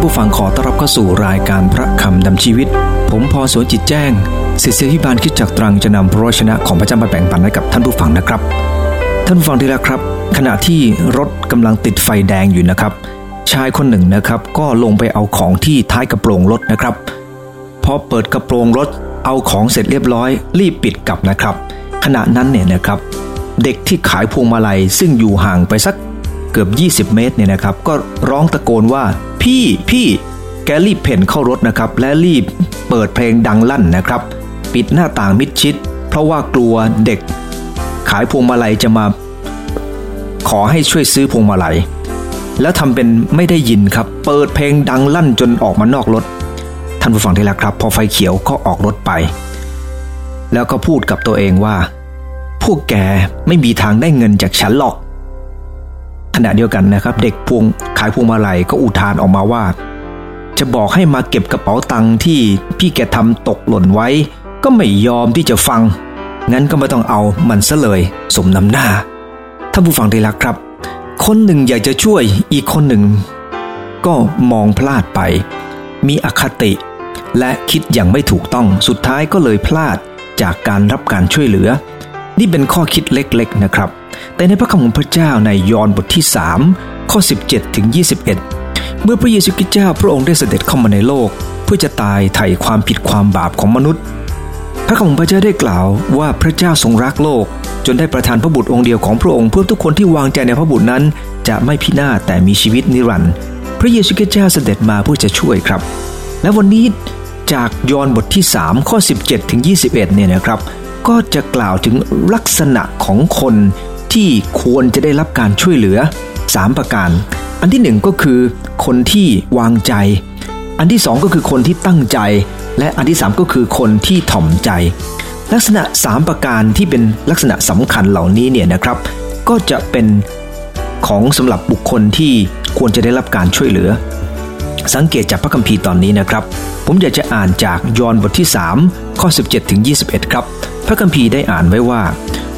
านผู้ฟังขอต้อนรับเข้าสู่รายการพระคำดำชีวิต ผมพอสวนจิตแจ้งศิษยาพิบาลคิดจักตรังจะนำพระชนะของพระเจ้ามาแบ่งปันให้กับท่านผู้ฟังนะครับ ท่านผู้ฟังที่รักครับ ขณะที่รถกำลังติดไฟแดงอยู่นะครับ ชายคนหนึ่งนะครับก็ลงไปเอาของที่ท้ายกระโปรงรถนะครับพอเปิดกระโปรงรถเอาของเสร็จเรียบร้อย รีบปิดกลับนะครับ ขณะนั้นเนี่ยนะครับ เด็กที่ขายพวงมาลัยซึ่งอยู่ห่างไปสัก เกือบ 20 เมตรเนี่ยนะครับ ก็ร้องตะโกนว่า พี่พี่แกรีบเพ่นเข้ารถนะครับ และรีบเปิดเพลงดังลั่นนะครับ ปิดหน้าต่างมิดชิด เพราะว่ากลัวเด็ก ขายพวงมาลัยจะมา ขอให้ช่วยซื้อพวงมาลัย แล้วทำเป็นไม่ได้ยินครับ เปิดเพลงดังลั่นจนออกมานอกรถท่านผู้ฟังที่รักครับ พอไฟเขียวก็ออกรถไป แล้วก็พูดกับตัวเองว่า พวกแกไม่มีทางได้เงินจากฉันหรอก ขณะเดียวกันนะครับ เด็กพวงขายพวงมาลัยก็อุทานออกมาว่า จะบอกให้มาเก็บกระเป๋าตังค์ที่พี่แกทำตกหล่นไว้ ก็ไม่ยอมที่จะฟัง งั้นก็ไม่ต้องเอามันซะเลยสมน้ำหน้าท่านผู้ฟังที่รักครับ คนหนึ่งอยากจะช่วยอีกคนหนึ่ง ก็มองพลาดไป มีอคติ และคิดอย่างไม่ถูกต้องสุดท้ายก็เลยพลาดจากการรับการช่วยเหลือ นี่เป็นข้อคิดเล็กๆนะครับ แต่ในพระคำของพระเจ้าในยอห์นบทที่ 3 ข้อ 17ถึง21 เมื่อพระเยซูคริสต์เจ้าพระองค์ได้เสด็จเข้ามาในโลก เพื่อจะตายไถ่ความผิดความบาปของมนุษย์ พระคำของพระเจ้าได้กล่าวว่าพระเจ้าทรงรักโลก จนได้ประทานพระบุตรองค์เดียวของพระองค์เพื่อทุกคนที่วางใจในพระบุตรนั้น จะไม่พินาศแต่มีชีวิตนิรันดร์พระเยซูคริสต์เจ้าเสด็จมาเพื่อจะช่วยครับ และวันนี้จากยอห์นบทที่ 3 ข้อ 17 ถึง 21 เนี่ยนะครับ ก็จะกล่าวถึงลักษณะของคน ที่ควรจะได้รับการช่วยเหลือ 3 ประการ อันที่หนึ่งก็คือ คนที่วางใจ อันที่สองก็คือคนที่ตั้งใจ และอันที่สามก็คือคนที่ถ่อมใจ ลักษณะ 3 ประการที่เป็นลักษณะสำคัญเหล่านี้เนี่ยนะครับ ก็จะเป็นของสำหรับบุคคลที่ควรจะได้รับการช่วยเหลือ สังเกตจากพระคัมภีร์ตอนนี้นะครับ ผมอยากจะอ่านจากยอห์นบทที่ 3 ข้อ 17ถึง21 ครับ พระคัมภีร์ได้อ่านไว้ว่า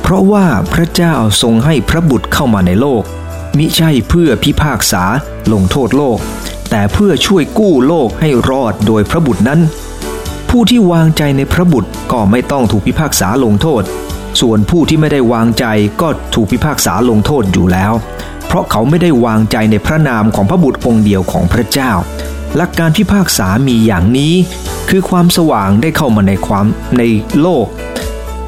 เพราะว่าพระเจ้าทรงให้พระบุตรเข้ามาในโลก มิใช่เพื่อพิพากษาลงโทษโลก แต่เพื่อช่วยกู้โลกให้รอดโดยพระบุตรนั้น ผู้ที่วางใจในพระบุตรก็ไม่ต้องถูกพิพากษาลงโทษ ส่วนผู้ที่ไม่ได้วางใจก็ถูกพิพากษาลงโทษอยู่แล้ว เพราะเขาไม่ได้วางใจในพระนามของพระบุตรองค์เดียวของพระเจ้า หลักการพิพากษามีอย่างนี้ คือความสว่างได้เข้ามาในความในโลก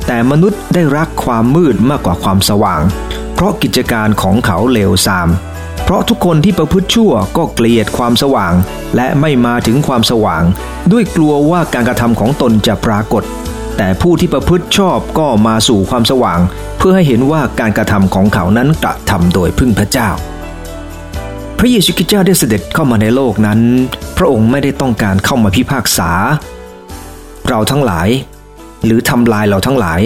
แต่มนุษย์ได้รักความมืดมากกว่าความสว่าง เพราะกิจการของเขาเลวทราม เพราะทุกคนที่ประพฤติชั่วก็เกลียดความสว่าง และไม่มาถึงความสว่าง ด้วยกลัวว่าการกระทำของตนจะปรากฏ แต่ผู้ที่ประพฤติชอบก็มาสู่ความสว่าง เพื่อให้เห็นว่าการกระทำของเขานั้นกระทำโดยพึ่งพระเจ้าพระเยซูคริสต์เจ้าได้เสด็จเข้ามาในโลกนั้น พระองค์ไม่ได้ต้องการเข้ามาพิพากษา เราทั้งหลาย หรือทำลายเราทั้งหลาย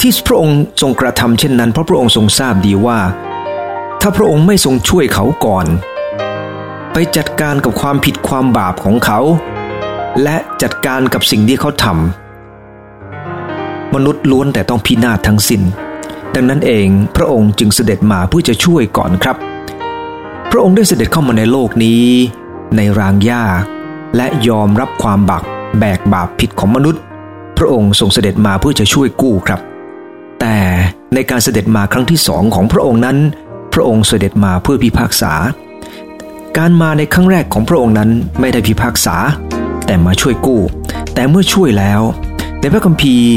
ที่พระองค์ทรงกระทำเช่นนั้น เพราะพระองค์ทรงทราบดีว่า ถ้าพระองค์ไม่ทรงช่วยเขาก่อน ไปจัดการกับความผิดความบาปของเขา และจัดการกับสิ่งที่เขาทำมนุษย์ล้วนแต่ต้องพินาศทั้งสิน้น ดังนั้นเองพระองค์จึงเสด็จมาเพื่อจะช่วยก่อนครับ พระองค์ได้เสด็จเข้ามาในโลกนี้ ในรางหญ้าและยอมรับความบากแบกบาปผิดของมนุษย์ พระองค์ทรงเสด็จมาเพื่อจะช่วยกู้ครับ แต่ในการเสด็จมาครั้งที่สองของพระองค์นั้น พระองค์เสด็จมาเพื่อพิพากษา การมาในครั้งแรกของพระองค์นั้นไม่ได้พิพากษา แต่มาช่วยกู้ แต่เมื่อช่วยแล้ว ในพระคัมภีร์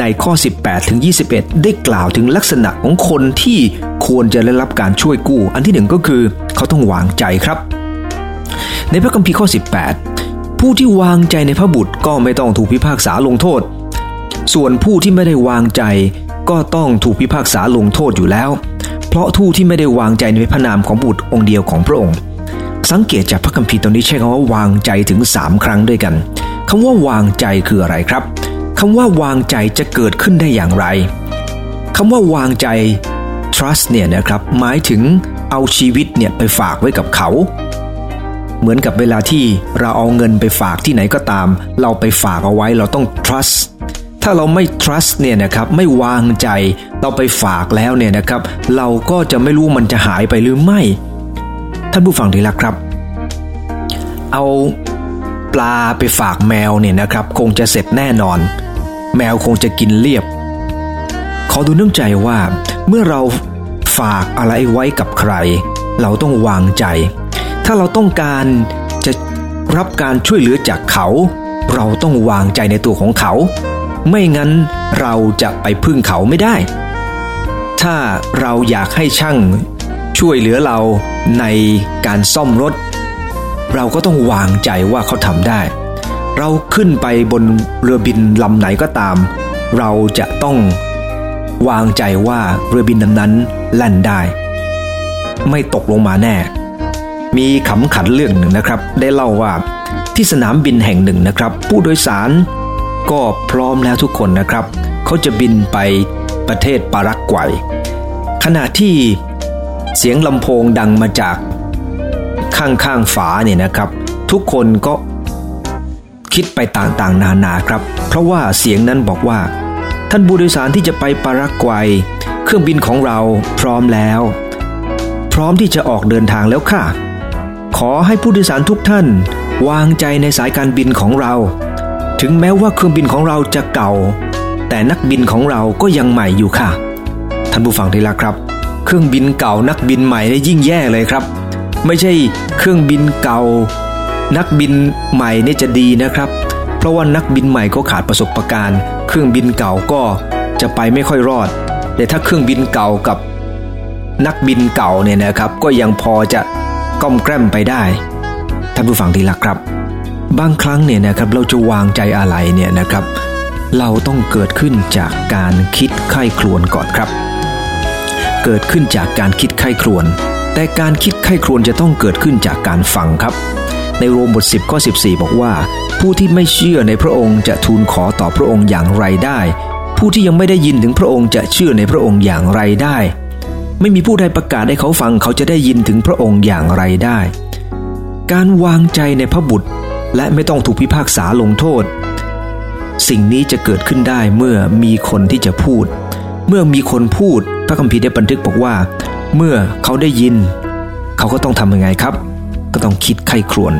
ในข้อ 18ถึง21 ได้กล่าวถึงลักษณะของคนที่ควรจะได้รับการช่วยกู้ อันที่หนึ่งก็คือเขาต้องวางใจครับ ในพระคัมภีร์ข้อ 18 ผู้ที่วางใจในพระบุตรก็ไม่ต้องถูกพิพากษาลงโทษ ส่วนผู้ที่ไม่ได้วางใจก็ต้องถูกพิพากษาลงโทษอยู่แล้ว เพราะผู้ที่ไม่ได้วางใจในพระนามของบุตรองค์เดียวของพระองค์ สังเกตจากพระคัมภีร์ตรงนี้ใช้คำว่าวางใจถึง 3 ครั้งด้วยกันคำว่าวางใจคืออะไรครับคำว่าวางใจจะเกิดขึ้นได้อย่างไรคำว่าวางใจ trust เนี่ยนะครับหมายถึงเอาชีวิตเนี่ยไปฝากไว้กับเขา เหมือนกับเวลาที่เราเอาเงินไปฝากที่ไหนก็ตาม เราไปฝากเอาไว้เราต้อง trust ถ้าเราไม่ trust เนี่ยนะครับไม่วางใจเราไปฝากแล้วเนี่ยนะครับ เราก็จะไม่รู้มันจะหายไปหรือไม่ ท่านผู้ฟังที่รักครับ เอาปลาไปฝากแมวเนี่ยนะครับ คงจะเสร็จแน่นอน แมวคงจะกินเรียบ ขอดูน้ำใจว่าเมื่อเราฝากอะไรไว้กับใคร เราต้องวางใจ ถ้าเราต้องการจะรับการช่วยเหลือจากเขา เราต้องวางใจในตัวของเขา ไม่งั้นเราจะไปพึ่งเขาไม่ได้ ถ้าเราอยากให้ช่างช่วยเหลือเราในการซ่อมรถ เราก็ต้องวางใจว่าเขาทำได้ เราขึ้นไปบนเรือบินลำไหนก็ตาม เราจะต้องวางใจว่าเรือบินนั้นแล่นได้ ไม่ตกลงมาแน่ มีขำขันเรื่องหนึ่งนะครับ ได้เล่าว่าที่สนามบินแห่งหนึ่งนะครับ ผู้โดยสารก็พร้อมแล้วทุกคนนะครับ เขาจะบินไปประเทศปารากวัย ขณะที่เสียงลำโพงดังมาจากข้างๆฝาเนี่ยนะครับ ทุกคนก็คิดไปต่างๆ นานาครับ เพราะว่าเสียงนั้นบอกว่า ท่านผู้โดยสารที่จะไปปารากวัย เครื่องบินของเราพร้อมแล้ว พร้อมที่จะออกเดินทางแล้วค่ะ ขอให้ผู้โดยสารทุกท่าน วางใจในสายการบินของเรา ถึงแม้ว่าเครื่องบินของเราจะเก่า แต่นักบินของเราก็ยังใหม่อยู่ค่ะ ท่านผู้ฟังที่รักครับ เครื่องบินเก่านักบินใหม่ได้ยิ่งแย่เลยครับ ไม่ใช่เครื่องบินเก่า นักบินใหม่นี่จะดีนะครับ เพราะว่านักบินใหม่ก็ขาดประสบการณ์ เครื่องบินเก่าก็จะไปไม่ค่อยรอด แต่ถ้าเครื่องบินเก่ากับนักบินเก่าเนี่ยนะครับก็ยังพอจะ ก้อมแกล้มไปได้ท่านผู้ฟังที่รักครับ บางครั้งเนี่ยนะครับเราจะวางใจอะไรเนี่ยนะครับ เราต้องเกิดขึ้นจากการคิดไข้ครวนก่อนครับ เกิดขึ้นจากการคิดไข้ครวน แต่การคิดไข้ครวนจะต้องเกิดขึ้นจากการฟังครับ ในโรมบท 10ข้อ14 บอกว่า ผู้ที่ไม่เชื่อในพระองค์จะทูลขอต่อพระองค์อย่างไรได้ ผู้ที่ยังไม่ได้ยินถึงพระองค์จะเชื่อในพระองค์อย่างไรได้ ไม่มีผู้ใดประกาศให้เขาฟังเขาจะได้ยินถึงพระองค์อย่างไรได้ การวางใจในพระบุตรและไม่ต้องถูกพิพากษาลงโทษ สิ่งนี้จะเกิดขึ้นได้เมื่อมีคนที่จะพูด เมื่อมีคนพูด พระคัมภีร์ได้บันทึกบอกว่า เมื่อเขาได้ยิน เขาก็ต้องทำยังไงครับ ก็ต้องคิดไข้ครวน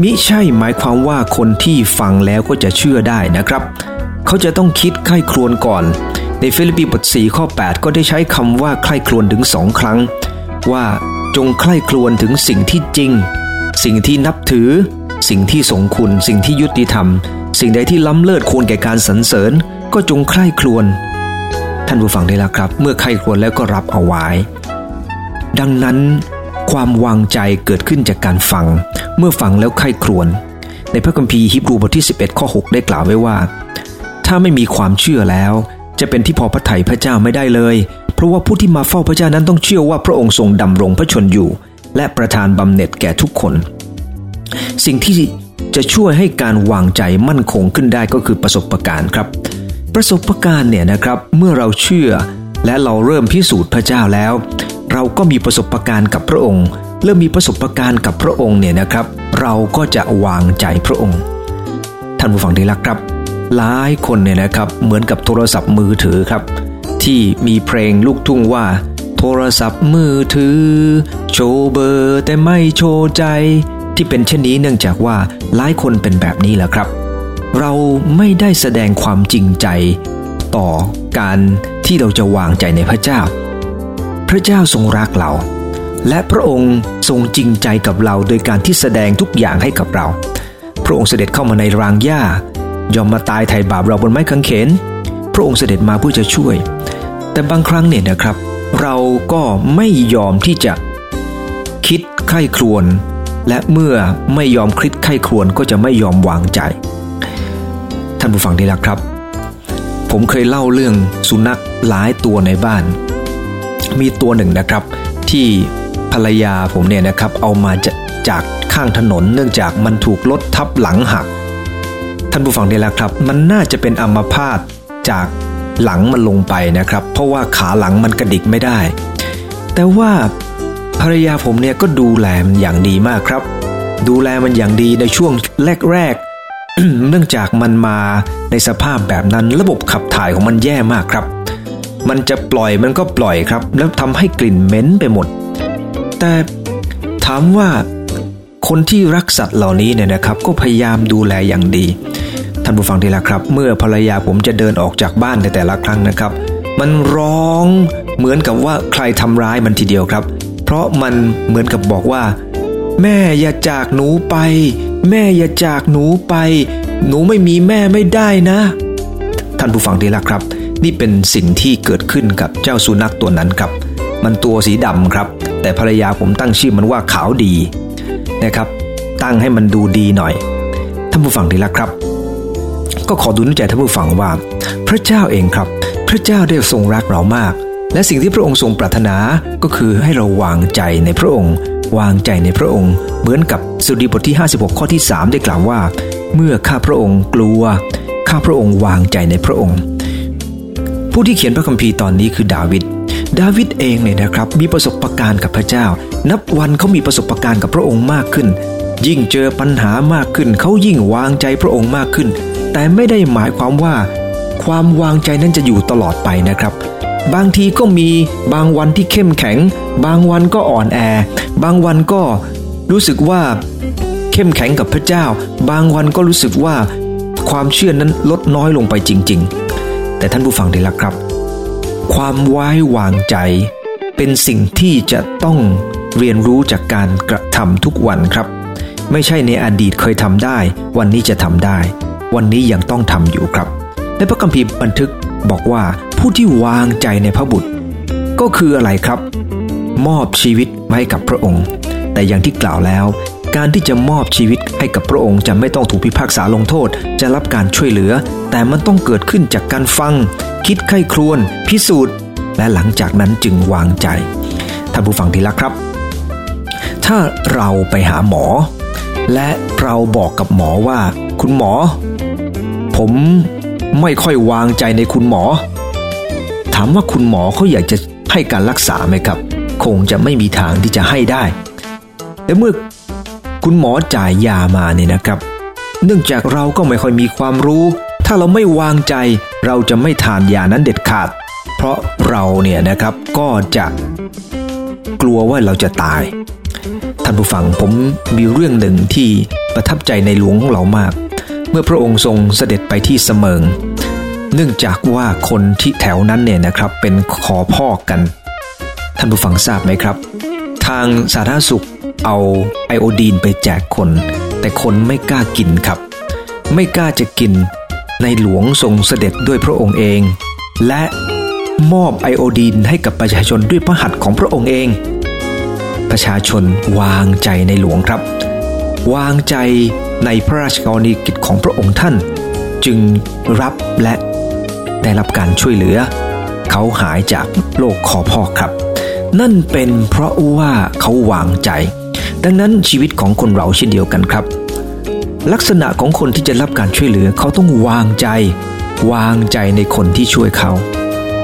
มิใช่หมายความว่าคนที่ฟังแล้วก็จะเชื่อได้นะครับ เขาจะต้องคิดไข้ครวนก่อน ในฟิลิปปีบท4ข้อ 8 ก็ได้ใช้คำว่าไข้ครวนถึงสองครั้ง ว่าจงไข้ครวนถึงสิ่งที่จริง สิ่งที่นับถือ สิ่งที่สงคุณ สิ่งที่ยุติธรรม สิ่งใดที่ล้ำเลิศควรแก่การสรรเสริญ ก็จงใคร่ครวญท่านผู้ฟังได้แล้วครับ เมื่อใคร่ครวญแล้วก็รับเอาไว้ ดังนั้น ความวางใจเกิดขึ้นจากการฟัง เมื่อฟังแล้วใคร่ครวญในพระคัมภีร์ฮิบรูบทที่ 11 ข้อ 6 ได้กล่าวไว้ว่า ถ้าไม่มีความเชื่อแล้ว จะเป็นที่พอพระทัยพระเจ้าไม่ได้เลย เพราะว่าผู้ที่มาเฝ้าพระเจ้านั้นต้องเชื่อว่าพระองค์ทรงดำรงพระชนอยู่ และประทานบำเหน็จแก่ทุกคน สิ่งที่จะช่วยให้การวางใจมั่นคงขึ้นได้ก็คือประสบการณ์ครับ ประสบการณ์เนี่ยนะครับเมื่อเราเชื่อและเราเริ่มพิสูจน์พระเจ้าแล้ว เราก็มีประสบการณ์กับพระองค์ เริ่มมีประสบการณ์กับพระองค์เนี่ยนะครับ เราก็จะวางใจพระองค์ ท่านผู้ฟังที่รักครับ หลายคนเนี่ยนะครับเหมือนกับโทรศัพท์มือถือครับ ที่มีเพลงลูกทุ่งว่า โทรศัพท์มือถือ โชว์เบอร์แต่ไม่โชว์ใจ ที่เป็นเช่นนี้เนื่องจากว่าหลายคนเป็นแบบนี้แหละครับ เราไม่ได้แสดงความจริงใจ ต่อการที่เราจะวางใจในพระเจ้า พระเจ้าทรงรักเรา และพระองค์ทรงจริงใจกับเราโดยการที่แสดงทุกอย่างให้กับเรา พระองค์เสด็จเข้ามาในรางหญ้า ยอมมาตายไถ่บาปเราบนไม้กางเขน พระองค์เสด็จมาเพื่อจะช่วย แต่บางครั้งเนี่ยนะครับ เราก็ไม่ยอมที่จะคิดใคร่ครวญและเมื่อไม่ยอมคิดไข้ครวนก็จะไม่ยอมวางใจ ท่านผู้ฟังที่รักครับ ผมเคยเล่าเรื่องสุนัขหลายตัวในบ้าน มีตัวหนึ่งนะครับ ที่ภรรยาผมเนี่ยนะครับเอามาจจากข้างถนนเนื่องจากมันถูกรถทับหลังหัก ท่านผู้ฟังได้แล้วครับ มันน่าจะเป็นอัมพาตจากหลังมันลงไปนะครับ เพราะว่าขาหลังมันกระดิกไม่ได้ แต่ว่าภรรยาผมเนี่ยก็ดูแลมันอย่างดีมากครับ ดูแลมันอย่างดีในช่วงแรกๆเนื่องจากมันมาในสภาพแบบนั้นระบบขับถ่ายของมันแย่มากครับ มันจะปล่อยมันก็ปล่อยครับ แล้วทำให้กลิ่นเหม็นไปหมด แต่ถามว่าคนที่รักสัตว์เหล่านี้เนี่ยนะครับ ก็พยายามดูแลอย่างดี ท่านผู้ฟังทีละครับ เมื่อภรรยาผมจะเดินออกจากบ้านในแต่ละครั้งนะครับ มันร้องเหมือนกับว่าใครทำร้ายมันทีเดียวครับ เพราะมันเหมือนกับบอกว่า แม่อย่าจากหนูไป แม่อย่าจากหนูไป หนูไม่มีแม่ไม่ได้นะ ท่านผู้ฟังทีละครับ นี่เป็นสิ่งที่เกิดขึ้นกับเจ้าสุนัขตัวนั้นครับ มันตัวสีดำครับ แต่ภรรยาผมตั้งชื่อมันว่าขาวดีนะครับ ตั้งให้มันดูดีหน่อยท่านผู้ฟังทีละครับ ก็ขอดูน้ำใจท่านผู้ฟังว่า พระเจ้าเองครับ พระเจ้าได้ทรงรักเรามาก และสิ่งที่พระองค์ทรงปรารถนาก็คือให้เราวางใจในพระองค์ วางใจในพระองค์ เหมือนกับสุดีบทที่ 56 ข้อที่ 3 ได้กล่าวว่า เมื่อข้าพระองค์กลัว ข้าพระองค์วางใจในพระองค์ ผู้ที่เขียนพระคัมภีร์ตอนนี้คือดาวิดดาวิดเองเนี่ยนะครับมีประสบะการณ์กับพระเจ้า นับวันเขามีประสบะการณ์กับพระองค์มากขึ้น ยิ่งเจอปัญหามากขึ้นเขายิ่งวางใจพระองค์มากขึ้น แต่ไม่ได้หมายความว่า ความวางใจนั้นจะอยู่ตลอดไปนะครับ บางทีก็มีบางวันที่เข้มแข็ง บางวันก็อ่อนแอ บางวันก็รู้สึกว่าเข้มแข็งกับพระเจ้า บางวันก็รู้สึกว่าความเชื่อนั้นลดน้อยลงไปจริง ๆ แต่ท่านผู้ฟังดีละครับ ความไว้วางใจ เป็นสิ่งที่จะต้องเรียนรู้จากการกระทำทุกวันครับ ไม่ใช่ในอดีตเคยทำได้ วันนี้จะทำได้ วันนี้ยังต้องทำอยู่ครับ ในพระคัมภีร์บันทึกบอกว่าผู้ที่วางใจในพระบุตร ก็คืออะไรครับ มอบชีวิตไว้ให้กับพระองค์ แต่อย่างที่กล่าวแล้ว การที่จะมอบชีวิตให้กับพระองค์จะไม่ต้องถูกพิพากษาลงโทษ จะรับการช่วยเหลือ แต่มันต้องเกิดขึ้นจากการฟัง คิดไข้ครวน พิสูจน์ และหลังจากนั้นจึงวางใจท่านผู้ฟังที่รักครับ ถ้าเราไปหาหมอ และเราบอกกับหมอว่า คุณหมอ ผมไม่ค่อยวางใจในคุณหมอ ถามว่าคุณหมอเขาอยากจะให้การรักษาไหมครับ คงจะไม่มีทางที่จะให้ได้แต่เมื่อคุณหมอจ่ายยามาเนี่ยนะครับ เนื่องจากเราก็ไม่ค่อยมีความรู้ ถ้าเราไม่วางใจเราจะไม่ทานยานั้นเด็ดขาด เพราะเราเนี่ยนะครับก็จะกลัวว่าเราจะตาย ท่านผู้ฟังผมมีเรื่องหนึ่งที่ประทับใจในหลวงของเรามาก เมื่อพระองค์ทรงเสด็จไปที่เสมิง เนื่องจากว่าคนที่แถวนั้นเนี่ยนะครับเป็นขอพ่อกัน ท่านผู้ฟังทราบไหมครับ ทางสาธารณสุขเอาไอโอดีนไปแจกคน แต่คนไม่กล้ากินครับ ไม่กล้าจะกินในหลวงทรงเสด็จด้วยพระองค์เอง และมอบไอโอดีนให้กับประชาชนด้วยพระหัตถ์ของพระองค์เอง ประชาชนวางใจในหลวงครับ วางใจในพระราชกรณีกิจของพระองค์ท่าน จึงรับและได้รับการช่วยเหลือ เขาหายจากโรคคอพอกครับ นั่นเป็นเพราะว่าเขาวางใจ ดังนั้นชีวิตของคนเราเช่นเดียวกันครับ ลักษณะของคนที่จะรับการช่วยเหลือเขาต้องวางใจ วางใจในคนที่ช่วยเขา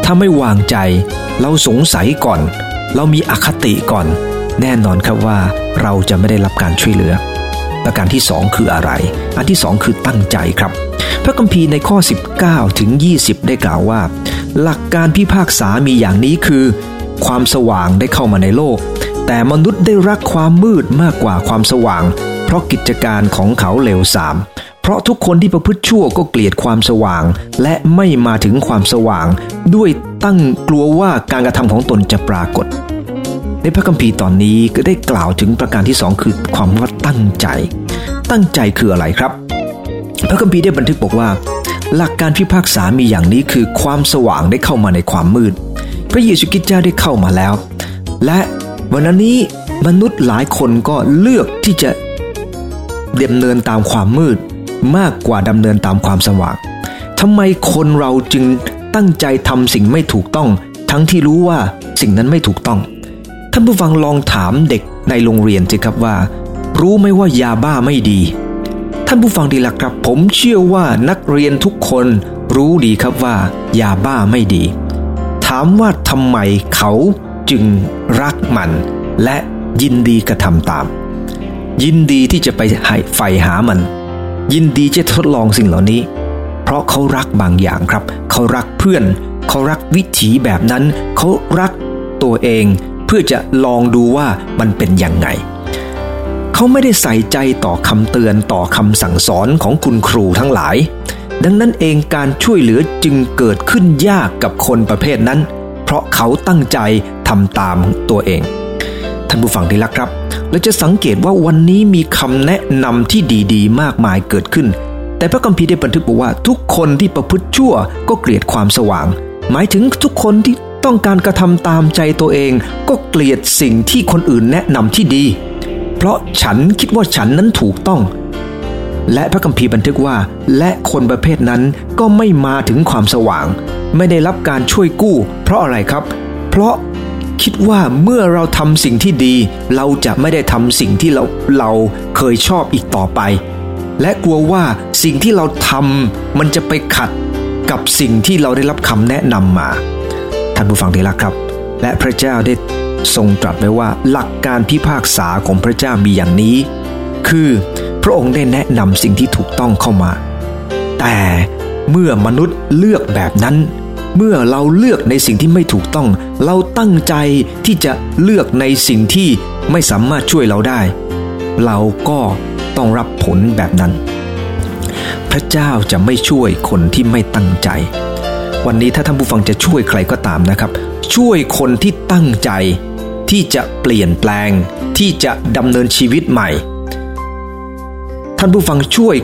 ถ้าไม่วางใจ เราสงสัยก่อน เรามีอคติก่อน แน่นอนครับว่าเราจะไม่ได้รับการช่วยเหลือ ประการที่สองคืออะไร อันที่สองคือตั้งใจครับ พระคัมภีร์ในข้อ 19 ถึง 20 ได้กล่าวว่า หลักการพิพากษามีอย่างนี้คือ ความสว่างได้เข้ามาในโลก แต่มนุษย์ได้รักความมืดมากกว่าความสว่าง เพราะกิจการของเขาเลวทรามเพราะทุกคนที่ประพฤติชั่วก็เกลียดความสว่าง และไม่มาถึงความสว่าง ด้วยตั้งกลัวว่าการกระทำของตนจะปรากฏ ในพระคัมภีร์ตอนนี้ก็ได้กล่าวถึงประการที่สองคือความว่าตั้งใจ ตั้งใจคืออะไรครับ พระคัมภีร์ได้บันทึกบอกว่า หลักการพิพากษามีอย่างนี้คือความสว่างได้เข้ามาในความมืด พระเยซูคริสต์เจ้าได้เข้ามาแล้ว และวันนี้มนุษย์หลายคนก็เลือกที่จะดำเนินตามความมืดมากกว่าดำเนินตามความสว่างทำไมคนเราจึงตั้งใจทำสิ่งไม่ถูกต้อง ทั้งที่รู้ว่าสิ่งนั้นไม่ถูกต้อง ท่านผู้ฟังลองถามเด็กในโรงเรียนสิครับว่า รู้ไหมว่ายาบ้าไม่ดี ท่านผู้ฟังดีละครับ ผมเชื่อว่านักเรียนทุกคนรู้ดีครับว่ายาบ้าไม่ดี ถามว่าทำไมเขาจึงรักมัน และยินดีกระทำตาม ยินดีที่จะไปให้ใฝ่หามัน ยินดีจะทดลองสิ่งเหล่านี้ เพราะเขารักบางอย่างครับ เขารักเพื่อน เขารักวิถีแบบนั้น เขารักตัวเอง เพื่อจะลองดูว่ามันเป็นยังไง เขาไม่ได้ใส่ใจต่อคำเตือนต่อคำสั่งสอนของคุณครูทั้งหลาย ดังนั้นเองการช่วยเหลือจึงเกิดขึ้นยากกับคนประเภทนั้น เพราะเขาตั้งใจทำตามตัวเอง ท่านผู้ฟังที่รักครับ เราจะสังเกตว่าวันนี้มีคำแนะนำที่ดีๆ มากมายเกิดขึ้น แต่พระคัมภีร์ได้บันทึกบอกว่าทุกคนที่ประพฤติชั่วก็เกลียดความสว่างหมายถึงทุกคนที่ ต้องการกระทำตามใจตัวเองก็เกลียดสิ่งที่คนอื่นแนะนำที่ดี เพราะฉันคิดว่าฉันนั้นถูกต้อง และพระคัมภีร์บันทึกว่า และคนประเภทนั้นก็ไม่มาถึงความสว่าง ไม่ได้รับการช่วยกู้ เพราะอะไรครับ เพราะคิดว่าเมื่อเราทำสิ่งที่ดี เราจะไม่ได้ทำสิ่งที่เราเราเคยชอบอีกต่อไป และกลัวว่าสิ่งที่เราทำมันจะไปขัดกับสิ่งที่เราได้รับคำแนะนำมา ท่านผู้ฟังที่รักครับ และพระเจ้าได้ทรงตรัสไว้ว่าหลักการพิพากษาของพระเจ้ามีอย่างนี้ คือพระองค์ได้แนะนำสิ่งที่ถูกต้องเข้ามา แต่เมื่อมนุษย์เลือกแบบนั้น เมื่อเราเลือกในสิ่งที่ไม่ถูกต้อง เราตั้งใจที่จะเลือกในสิ่งที่ไม่สามารถช่วยเราได้ เราก็ต้องรับผลแบบนั้น พระเจ้าจะไม่ช่วยคนที่ไม่ตั้งใจ วันนี้ถ้าท่านผู้ฟังจะช่วยใครก็ตามนะครับ ช่วยคนที่ตั้งใจที่จะเปลี่ยนแปลง ที่จะดำเนินชีวิตใหม่ ท่านผู้ฟังช่วย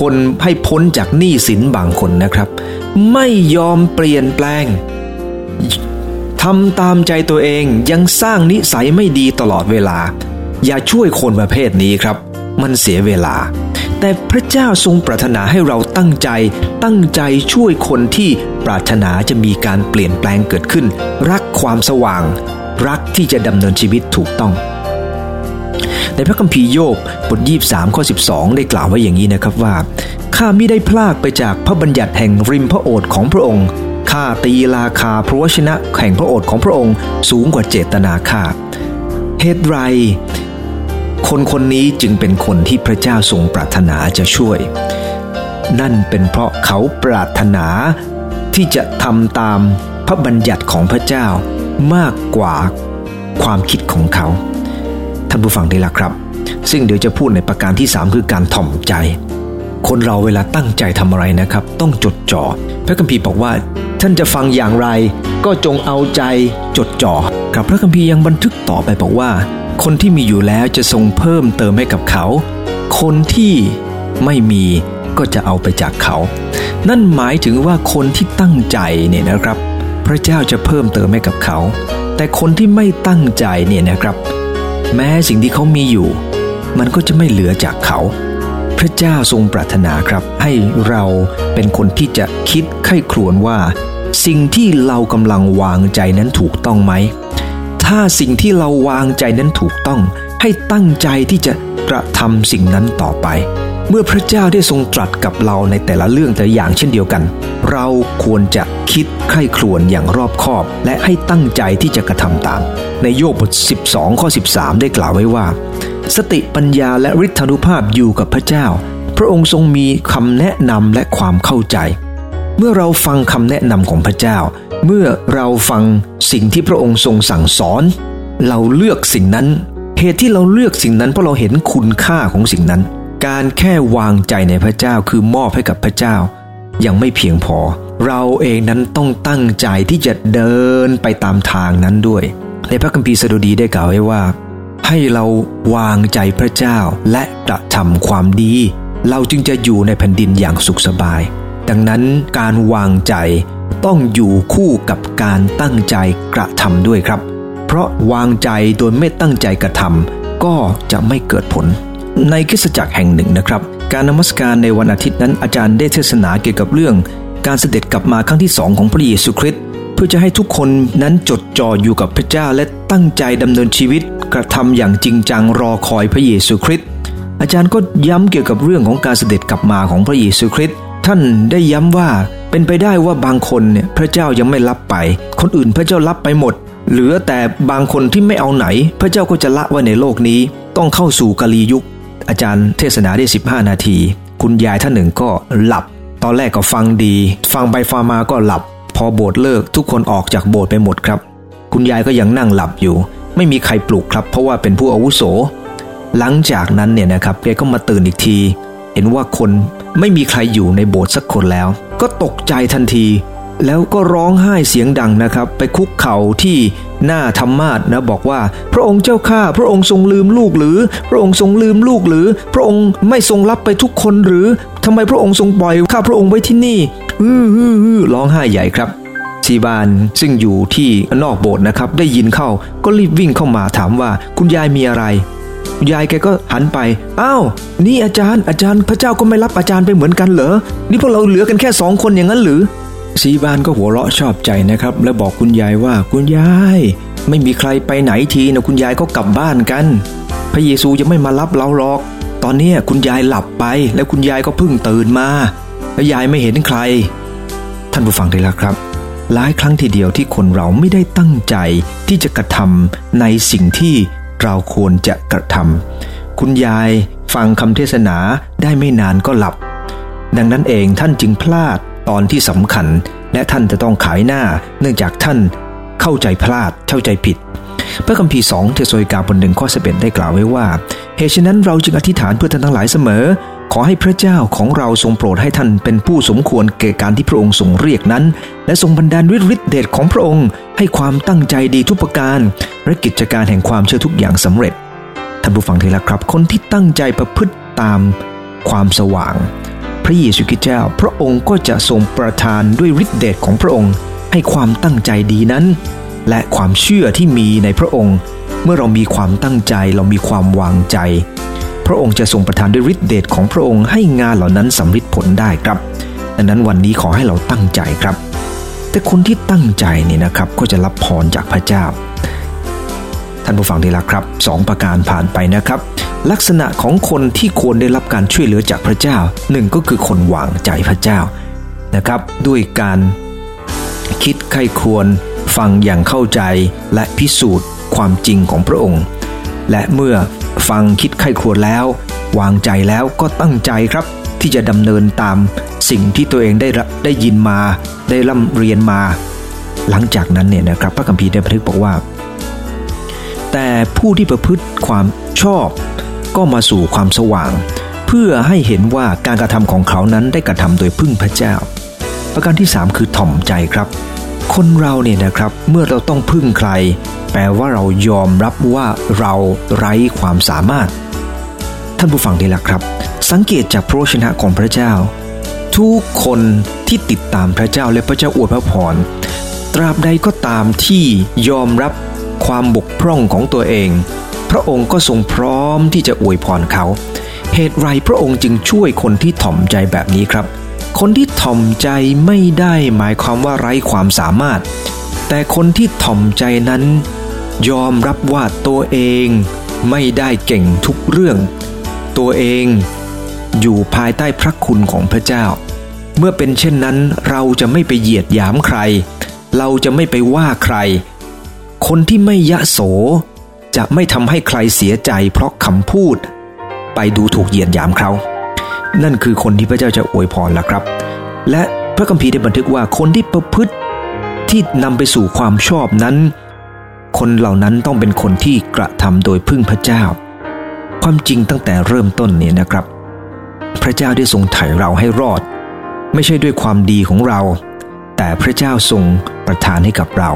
คนให้พ้นจากหนี้สินบางคนนะครับ ไม่ยอมเปลี่ยนแปลงทำตามใจตัวเองยังสร้างนิสัยไม่ดีตลอดเวลา อย่าช่วยคนประเภทนี้ครับ มันเสียเวลา แต่พระเจ้าทรงปรารถนาให้เราตั้งใจ ตั้งใจช่วยคนที่ปรารถนาจะมีการเปลี่ยนแปลงเกิดขึ้น รักความสว่าง รักที่จะดำเนินชีวิตถูกต้อง ในพระคัมภีร์โยบบทยี่สามข้อ12 ได้กล่าวไว้อย่างนี้นะครับว่า ข้ามิได้พลากไปจากพระบัญญัติแห่งริมพระโอษฐ์ของพระองค์ข้าตีราคาพระวชนะแห่งพระโอษฐ์ของพระองค์สูงกว่าเจตนาข้าเหตุไร คนคนนี้จึงเป็นคนที่พระเจ้าทรงปรารถนาจะช่วย นั่นเป็นเพราะเขาปรารถนาที่จะทำตามพระบัญญัติของพระเจ้ามากกว่าความคิดของเขา ท่านผู้ฟังได้ละครับ ซึ่งเดี๋ยวจะพูดในประการที่ 3 คือการถ่อมใจ คนเราเวลาตั้งใจทำอะไรนะครับ ต้องจดจ่อพระคัมภีร์บอกว่า ท่านจะฟังอย่างไร ก็จงเอาใจจดจ่อกับพระคัมภีร์ยังบันทึกต่อไปบอกว่า คนที่มีอยู่แล้วจะทรงเพิ่มเติมให้กับเขา คนที่ไม่มีก็จะเอาไปจากเขา นั่นหมายถึงว่าคนที่ตั้งใจเนี่ยนะครับ พระเจ้าจะเพิ่มเติมให้กับเขา แต่คนที่ไม่ตั้งใจเนี่ยนะครับ แม้สิ่งที่เขามีอยู่ มันก็จะไม่เหลือจากเขา พระเจ้าทรงปรารถนาครับ ให้เราเป็นคนที่จะคิดไข้ครวญว่า สิ่งที่เรากำลังวางใจนั้นถูกต้องไหม ถ้าสิ่งที่เราวางใจนั้นถูกต้อง ให้ตั้งใจที่จะกระทำสิ่งนั้นต่อไป เมื่อพระเจ้าได้ทรงตรัสกับเราในแต่ละเรื่องแต่อย่างเช่นเดียวกัน เราควรจะคิดไข้ครวญอย่างรอบคอบ และให้ตั้งใจที่จะกระทำตาม ในโยบบท 12 ข้อ 13 ได้กล่าวไว้ว่า สติปัญญาและฤทธานุภาพอยู่กับพระเจ้า พระองค์ทรงมีคำแนะนำและความเข้าใจ เมื่อเราฟังคำแนะนำของพระเจ้า เมื่อเราฟังสิ่งที่พระองค์ทรงสั่งสอน เราเลือกสิ่งนั้น เหตุที่เราเลือกสิ่งนั้นเพราะเราเห็นคุณค่าของสิ่งนั้น การแค่วางใจในพระเจ้าคือมอบให้กับพระเจ้า ยังไม่เพียงพอ เราเองนั้นต้องตั้งใจที่จะเดินไปตามทางนั้นด้วย ในพระคัมภีร์สดุดีได้กล่าวไว้ว่า ให้เราวางใจพระเจ้าและกระทำความดี เราจึงจะอยู่ในแผ่นดินอย่างสุขสบาย ดังนั้นการวางใจ ต้องอยู่คู่กับการตั้งใจกระทำด้วยครับ เพราะวางใจโดยไม่ตั้งใจกระทำก็จะไม่เกิดผล ในคริสจักรแห่งหนึ่งนะครับ การนมัสการในวันอาทิตย์นั้นอาจารย์ได้เทศนาเกี่ยวกับเรื่อง การเสด็จกลับมาครั้งที่สองของพระเยซูคริสต์เพื่อจะให้ทุกคนนั้นจดจ่ออยู่กับพระเจ้าและตั้งใจดำเนินชีวิต กระทำอย่างจริงจังรอคอยพระเยซูคริสต์อาจารย์ก็ย้ำเกี่ยวกับเรื่องของการเสด็จกลับมาของพระเยซูคริสต์ท่านได้ย้ำว่า เป็นไปได้ว่าบางคนเนี่ยพระเจ้ายังไม่รับไป คนอื่นพระเจ้ารับไปหมด เหลือแต่บางคนที่ไม่เอาไหน พระเจ้าก็จะละไว้ในโลกนี้ ต้องเข้าสู่กาลียุค อาจารย์เทศนาได้ 15 นาที คุณยายท่านหนึ่งก็หลับ ตอนแรกก็ฟังดี ฟังไปฟังมาก็หลับ พอโบสถ์เลิกทุกคนออกจากโบสถ์ไปหมดครับ คุณยายก็ยังนั่งหลับอยู่ ไม่มีใครปลุกครับ เพราะว่าเป็นผู้อาวุโส หลังจากนั้นเนี่ยนะครับแกก็มาตื่นอีกที เห็นว่าคนไม่มีใครอยู่ในโบสถ์สักคนแล้ว ก็ตกใจทันที แล้วก็ร้องไห้เสียงดังนะครับ ไปคุกเข่าที่หน้าธรรมาสนะบอกว่า พระองค์เจ้าข้าพระองค์ทรงลืมลูกหรือ พระองค์ทรงลืมลูกหรือ พระองค์ไม่ทรงรับไปทุกคนหรือทำไมพระองค์ทรงปล่อยข้าพระองค์ไว้ที่นี่อือฮือฮือร้องไห้ใหญ่ครับชีบานซึ่งอยู่ที่นอกโบสถ์นะครับ ได้ยินเข้าก็รีบวิ่งเข้ามาถามว่าคุณยายมีอะไร ยายแกก็หันไป อ้าว นี่อาจารย์ อาจารย์พระเจ้าก็ไม่รับอาจารย์ไปเหมือนกันเหรอ นี่พวกเราเหลือกันแค่สองคนอย่างนั้นหรือซีบานก็หัวเราะชอบใจนะครับ แล้วบอกคุณยายว่าคุณยาย ไม่มีใครไปไหนทีนะคุณยายก็กลับบ้านกัน พระเยซูจะไม่มารับเราหรอก ตอนนี้คุณยายหลับไป แล้วคุณยายก็เพิ่งตื่นมา แล้วยายไม่เห็นใคร ท่านผู้ฟังได้แล้วครับหลายครั้งทีเดียวที่คนเราไม่ได้ตั้งใจที่จะกระทำในสิ่งที่ เราควรจะกระทำคุณยายฟังคำเทศนาได้ไม่นานก็หลับ ดังนั้นเองท่านจึงพลาดตอนที่สำคัญ และท่านจะต้องขายหน้า เนื่องจากท่านเข้าใจพลาดเข้าใจผิด พระคัมภีร์สองเทสโลกาบทหนึ่งข้อสิบเอ็ดได้กล่าวไว้ว่าเหตุฉะนั้นเราจึงอธิษฐานเพื่อท่านทั้งหลายเสมอ ขอให้พระเจ้าของเราทรงโปรดให้ท่านเป็นผู้สมควรแก่การที่พระองค์ทรงเรียกนั้น และทรงบันดาลฤทธิ์เดชของพระองค์ ให้ความตั้งใจดีทุกประการและกิจการแห่งความเชื่อทุกอย่างสำเร็จท่านผู้ฟังทีละครับ คนที่ตั้งใจประพฤติตามความสว่าง พระเยซูคริสต์เจ้า พระองค์ก็จะทรงประทานด้วยฤทธิเดชของพระองค์ ให้ความตั้งใจดีนั้น และความเชื่อที่มีในพระองค์ เมื่อเรามีความตั้งใจเรามีความวางใจ พระองค์จะทรงประทานด้วยฤทธิเดชของพระองค์ให้งานเหล่านั้นสำเร็จผลได้ครับ ดังนั้นวันนี้ขอให้เราตั้งใจครับ แต่คนที่ตั้งใจนี่นะครับก็จะรับพรจากพระเจ้า ท่านผู้ฟังที่รักครับสองประการผ่านไปนะครับ ลักษณะของคนที่ควรได้รับการช่วยเหลือจากพระเจ้าหนึ่งก็คือคนวางใจพระเจ้านะครับ ด้วยการคิดไข้ควรฟังอย่างเข้าใจและพิสูจน์ความจริงของพระองค์ และเมื่อ ฟังคิดไข้ควรแล้ว วางใจแล้วก็ตั้งใจครับ ที่จะดำเนินตามสิ่งที่ตัวเองได้ได้ยินมา ได้ร่ำเรียนมา หลังจากนั้นเนี่ยนะครับ พระคัมภีร์ได้บันทึกบอกว่า แต่ผู้ที่ประพฤติความชอบ ก็มาสู่ความสว่าง เพื่อให้เห็นว่าการกระทำของเขานั้นได้กระทำโดยพึ่งพระเจ้า ประการที่ 3 คือถ่อมใจครับ คนเราเนี่ยนะครับเมื่อเราต้องพึ่งใคร แปลว่าเรายอมรับว่าเราไร้ความสามารถ ท่านผู้ฟังดีละครับ สังเกตจากพระวจนะของพระเจ้า ทุกคนที่ติดตามพระเจ้าและพระเจ้าอวยพระพรตราบใดก็ตามที่ยอมรับความบกพร่องของตัวเอง พระองค์ก็ทรงพร้อมที่จะอวยพรเขา เหตุไรพระองค์จึงช่วยคนที่ถ่อมใจแบบนี้ครับ คนที่ถ่อมใจไม่ได้หมายความว่าไร้ความสามารถ แต่คนที่ถ่อมใจนั้น ยอมรับว่าตัวเองไม่ได้เก่งทุกเรื่อง ตัวเองอยู่ภายใต้พระคุณของพระเจ้า เมื่อเป็นเช่นนั้นเราจะไม่ไปเหยียดหยามใคร เราจะไม่ไปว่าใคร คนที่ไม่ยะโสจะไม่ทำให้ใครเสียใจเพราะคำพูด ไปดูถูกเหยียดหยามเขา นั่นคือคนที่พระเจ้าจะอวยพรละครับ และพระคัมภีร์ได้บันทึกว่าคนที่ประพฤติที่นำไปสู่ความชอบนั้น คนเหล่านั้นต้องเป็นคนที่กระทำโดยพึ่งพระเจ้า ความจริงตั้งแต่เริ่มต้นเนี่ยนะครับ พระเจ้าได้ทรงไถ่เราให้รอด ไม่ใช่ด้วยความดีของเรา แต่พระเจ้าทรงประทานให้กับเรา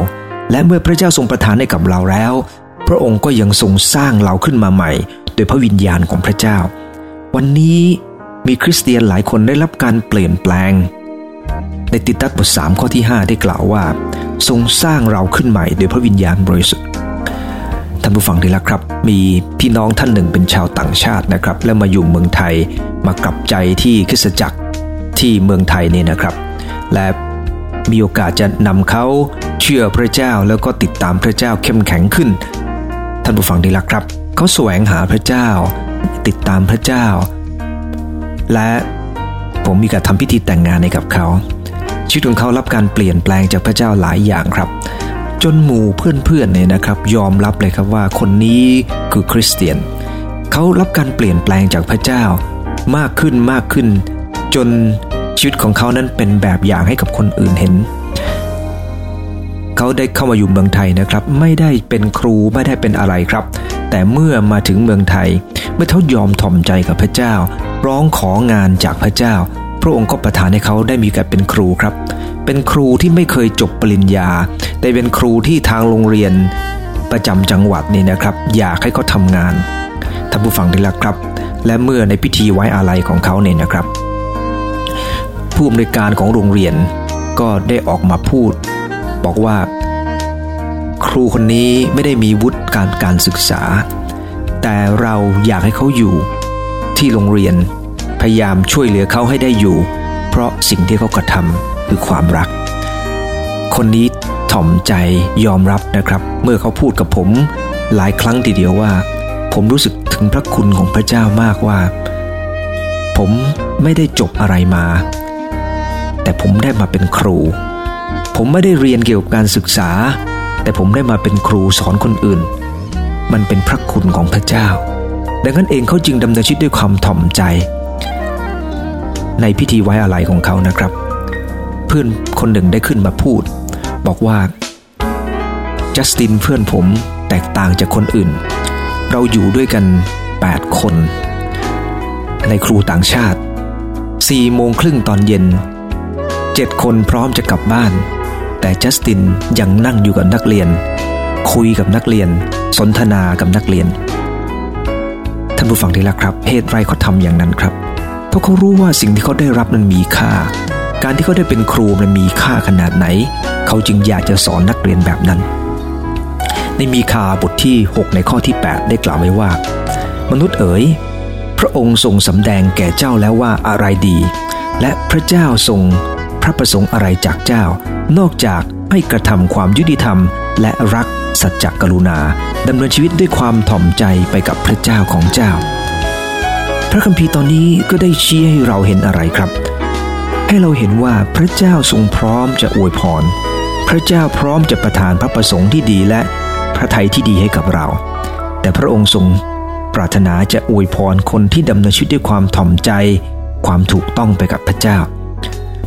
และเมื่อพระเจ้าทรงประทานให้กับเราแล้ว พระองค์ก็ยังทรงสร้างเราขึ้นมาใหม่ โดยพระวิญญาณของพระเจ้า วันนี้ มีคริสเตียนหลายคนได้รับการเปลี่ยนแปลง ในติตัสบท3ข้อที่ 5 ได้กล่าวว่า ทรงสร้างเราขึ้นใหม่โดยพระวิญญาณบริสุทธิ์ท่านผู้ฟังดีละครับ มีพี่น้องท่านหนึ่งเป็นชาวต่างชาตินะครับ แล้วมาอยู่เมืองไทยมากลับใจที่คริสตจักรที่เมืองไทยเนี่ยนะครับ และมีโอกาสจะนำเขาเชื่อพระเจ้าแล้วก็ติดตามพระเจ้าเข้มแข็งขึ้น ท่านผู้ฟังดีละครับ เขาแสวงหาพระเจ้า ติดตามพระเจ้า และผมมีการทำพิธีแต่งงานให้กับเขา ชีวิตของเขารับการเปลี่ยนแปลงจากพระเจ้าหลายอย่างครับ จนหมู่เพื่อนๆเนี่ยนะครับ ยอมรับเลยครับว่าคนนี้คือคริสเตียน เขารับการเปลี่ยนแปลงจากพระเจ้ามากขึ้นมากขึ้น จนชีวิตของเขานั้นเป็นแบบอย่างให้กับคนอื่นเห็น เขาได้เข้ามาอยู่เมืองไทยนะครับ ไม่ได้เป็นครูไม่ได้เป็นอะไรครับ แต่เมื่อมาถึงเมืองไทย เมื่อเขายอมถ่อมใจกับพระเจ้า ร้องของานจากพระเจ้า พระองค์ก็ประทานให้เขาได้มีการเป็นครูครับ เป็นครูที่ไม่เคยจบปริญญา แต่เป็นครูที่ทางโรงเรียนประจำจังหวัดนี่นะครับ อยากให้เขาทำงานท่านผู้ฟังได้ละครับ และเมื่อในพิธีไว้อาลัยของเขาเนี่ยนะครับ ผู้อำนวยการของโรงเรียนก็ได้ออกมาพูด บอกว่า ครูคนนี้ไม่ได้มีวุฒิการการศึกษา แต่เราอยากให้เขาอยู่ ที่โรงเรียนพยายามช่วยเหลือเขาให้ได้อยู่ เพราะสิ่งที่เขากระทำคือความรัก คนนี้ถ่อมใจยอมรับนะครับ เมื่อเขาพูดกับผมหลายครั้งทีเดียวว่า ผมรู้สึกถึงพระคุณของพระเจ้ามากว่า ผมไม่ได้จบอะไรมา แต่ผมได้มาเป็นครู ผมไม่ได้เรียนเกี่ยวกับการศึกษา แต่ผมได้มาเป็นครูสอนคนอื่น มันเป็นพระคุณของพระเจ้า ดังนั้นเองเขาจึงดำเนินชีวิตด้วยความถ่อมใจ ในพิธีไว้อาลัยของเขานะครับ เพื่อนคนหนึ่งได้ขึ้นมาพูด บอกว่าจัสตินเพื่อนผมแตกต่างจากคนอื่น เราอยู่ด้วยกัน 8 คน ในครูต่างชาติ4โมงครึ่งตอนเย็น 7 คนพร้อมจะกลับบ้าน แต่จัสตินยังนั่งอยู่กับนักเรียน คุยกับนักเรียน สนทนากับนักเรียน ท่านผู้ฟังที่รักครับ เหตุไรเขาทำอย่างนั้นครับ เพราะเขารู้ว่าสิ่งที่เขาได้รับนั้นมีค่า การที่เขาได้เป็นครูมันมีค่าขนาดไหน เขาจึงอยากจะสอนนักเรียนแบบนั้น ในมีคาบทที่ 6 ในข้อที่ 8 ได้กล่าวไว้ว่า มนุษย์เอ๋ยพระองค์ทรงสำแดงแก่เจ้าแล้วว่าอะไรดี และพระเจ้าทรงพระประสงค์อะไรจากเจ้า นอกจากให้กระทำความยุติธรรม และรักสัจจกรุณาดำเนินชีวิตด้วยความถ่อมใจไปกับพระเจ้าของเจ้า พระคัมภีร์ตอนนี้ก็ได้ชี้ให้เราเห็นอะไรครับ ให้เราเห็นว่าพระเจ้าทรงพร้อมจะอวยพร พระเจ้าพร้อมจะประทานพระประสงค์ที่ดีและพระทัยที่ดีให้กับเรา แต่พระองค์ทรงปรารถนาจะอวยพรคนที่ดำเนินชีวิตด้วยความถ่อมใจ ความถูกต้องไปกับพระเจ้า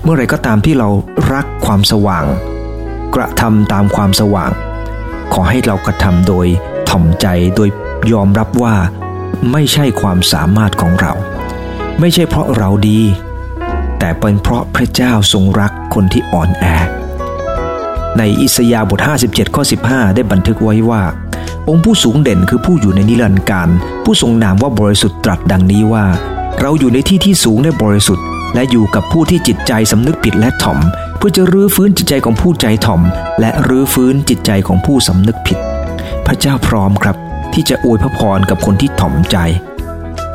เมื่อไรก็ตามที่เรารักความสว่าง กระทำตามความสว่าง ขอให้เรากระทำโดยถ่อมใจโดยยอมรับว่า ไม่ใช่ความสามารถของเรา ไม่ใช่เพราะเราดี แต่เป็นเพราะพระเจ้าทรงรักคนที่อ่อนแอ ในอิสยาห์บท 57 ข้อ 15 ได้บันทึกไว้ว่า องค์ผู้สูงเด่นคือผู้อยู่ในนิรันดร์การ ผู้ทรงนามว่าบริสุทธิ์ตรัสดังนี้ว่า เราอยู่ในที่ที่สูงและบริสุทธิ์ และอยู่กับผู้ที่จิตใจสำนึกผิดและถ่อม เพื่อจะรื้อฟื้นจิตใจของผู้ใจถ่อม และรื้อฟื้นจิตใจของผู้สำนึกผิด พระเจ้าพร้อมครับ ที่จะอวยพระพรกับคนที่ถ่อมใจ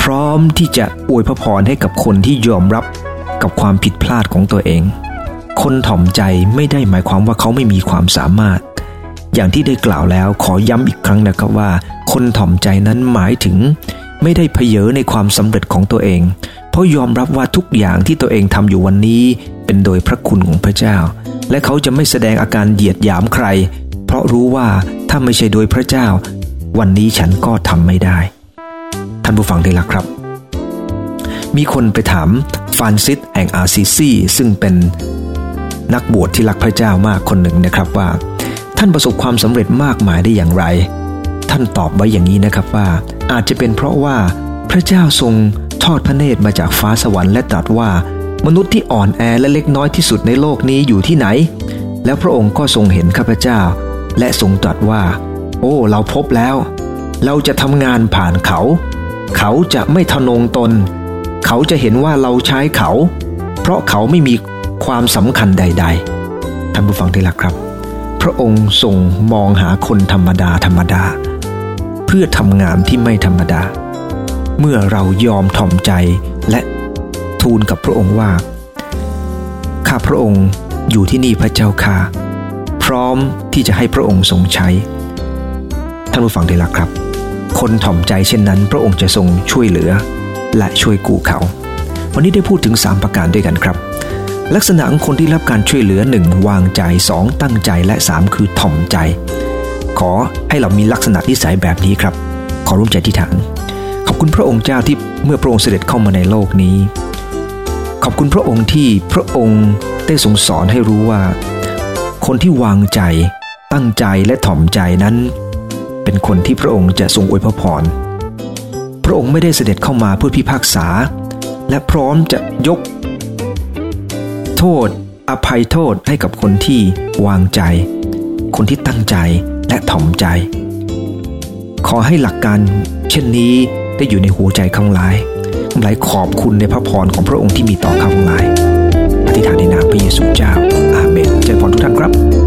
พร้อมที่จะอวยพระพรให้กับคนที่ยอมรับกับความผิดพลาดของตัวเอง คนถ่อมใจไม่ได้หมายความว่าเขาไม่มีความสามารถ อย่างที่ได้กล่าวแล้วขอย้ำอีกครั้งนะครับว่า คนถ่อมใจนั้นหมายถึง ไม่ได้เพเยอในความสำเร็จของตัวเอง ราะยอมรับว่าทุกอย่างที่ตัวเองทำอยู่วันนี้ เป็นโดยพระคุณของพระเจ้า และเขาจะไม่แสดงอาการเหยียดหยามใคร เพราะรู้ว่าถ้าไม่ใช่โดยพระเจ้า วันนี้ฉันก็ทำไม่ได้ ท่านผู้ฟังได้ละครับ มีคนไปถามฟานซิสแห่งอาซิซีซึ่งเป็นนักบวชที่รักพระเจ้ามากคนหนึ่งนะครับว่า ท่านประสบความสำเร็จมากมายได้อย่างไร ท่านตอบไว้อย่างนี้นะครับว่า อาจจะเป็นเพราะว่าพระเจ้าทรง ทอดพระเนตรมาจากฟ้าสวรรค์และตรัสว่ามนุษย์ที่อ่อนแอและเล็กน้อยที่สุดในโลกนี้อยู่ที่ไหน แล้วพระองค์ก็ทรงเห็นข้าพเจ้า และทรงตรัสว่า โอ้ เราพบแล้ว เราจะทำงานผ่านเขา เขาจะไม่ทะนงตน เขาจะเห็นว่าเราใช้เขา เพราะเขาไม่มีความสำคัญใด ๆ ท่านผู้ฟังที่รักครับ พระองค์ทรงมองหาคนธรรมดาธรรมดา เพื่อทำงานที่ไม่ธรรมดา เมื่อเรายอมถ่อมใจและทูลกับพระองค์ว่า ข้าพระองค์อยู่ที่นี่พระเจ้าค่ะ พร้อมที่จะให้พระองค์ทรงใช้ ท่านผู้ฟังที่รักครับ คนถ่อมใจเช่นนั้น พระองค์จะทรงช่วยเหลือ และช่วยกู้เขา วันนี้ได้พูดถึง 3 ประการด้วยกันครับ ลักษณะของคนที่รับการช่วยเหลือ 1. วางใจ 2. ตั้งใจและ 3. คือถ่อมใจ ขอให้เรามีลักษณะนิสัยแบบนี้ครับ ขอร่วมใจที่ฐาน คุณพระองค์เจ้าที่เมื่อพระองค์เสด็จเข้ามาในโลกนี้ ขอบคุณพระองค์ที่พระองค์ได้ทรงสอนให้รู้ว่า คนที่วางใจ ตั้งใจและถ่อมใจนั้น เป็นคนที่พระองค์จะทรงอวยพระพรพระองค์ไม่ได้เสด็จเข้ามาเพื่อพิพากษา และพร้อมจะยก โทษ อภัยโทษให้กับคนที่วางใจ คนที่ตั้งใจและถ่อมใจ ขอให้หลักการเช่นนี้ ได้อยู่ในหัวใจข้างหลายข้างหลายขอบคุณในพระพรของพระองค์ที่มีต่อข้างหลายอธิษฐานในนามพระเยซูเจ้าอาเมนเจริญพรทุกท่านครับ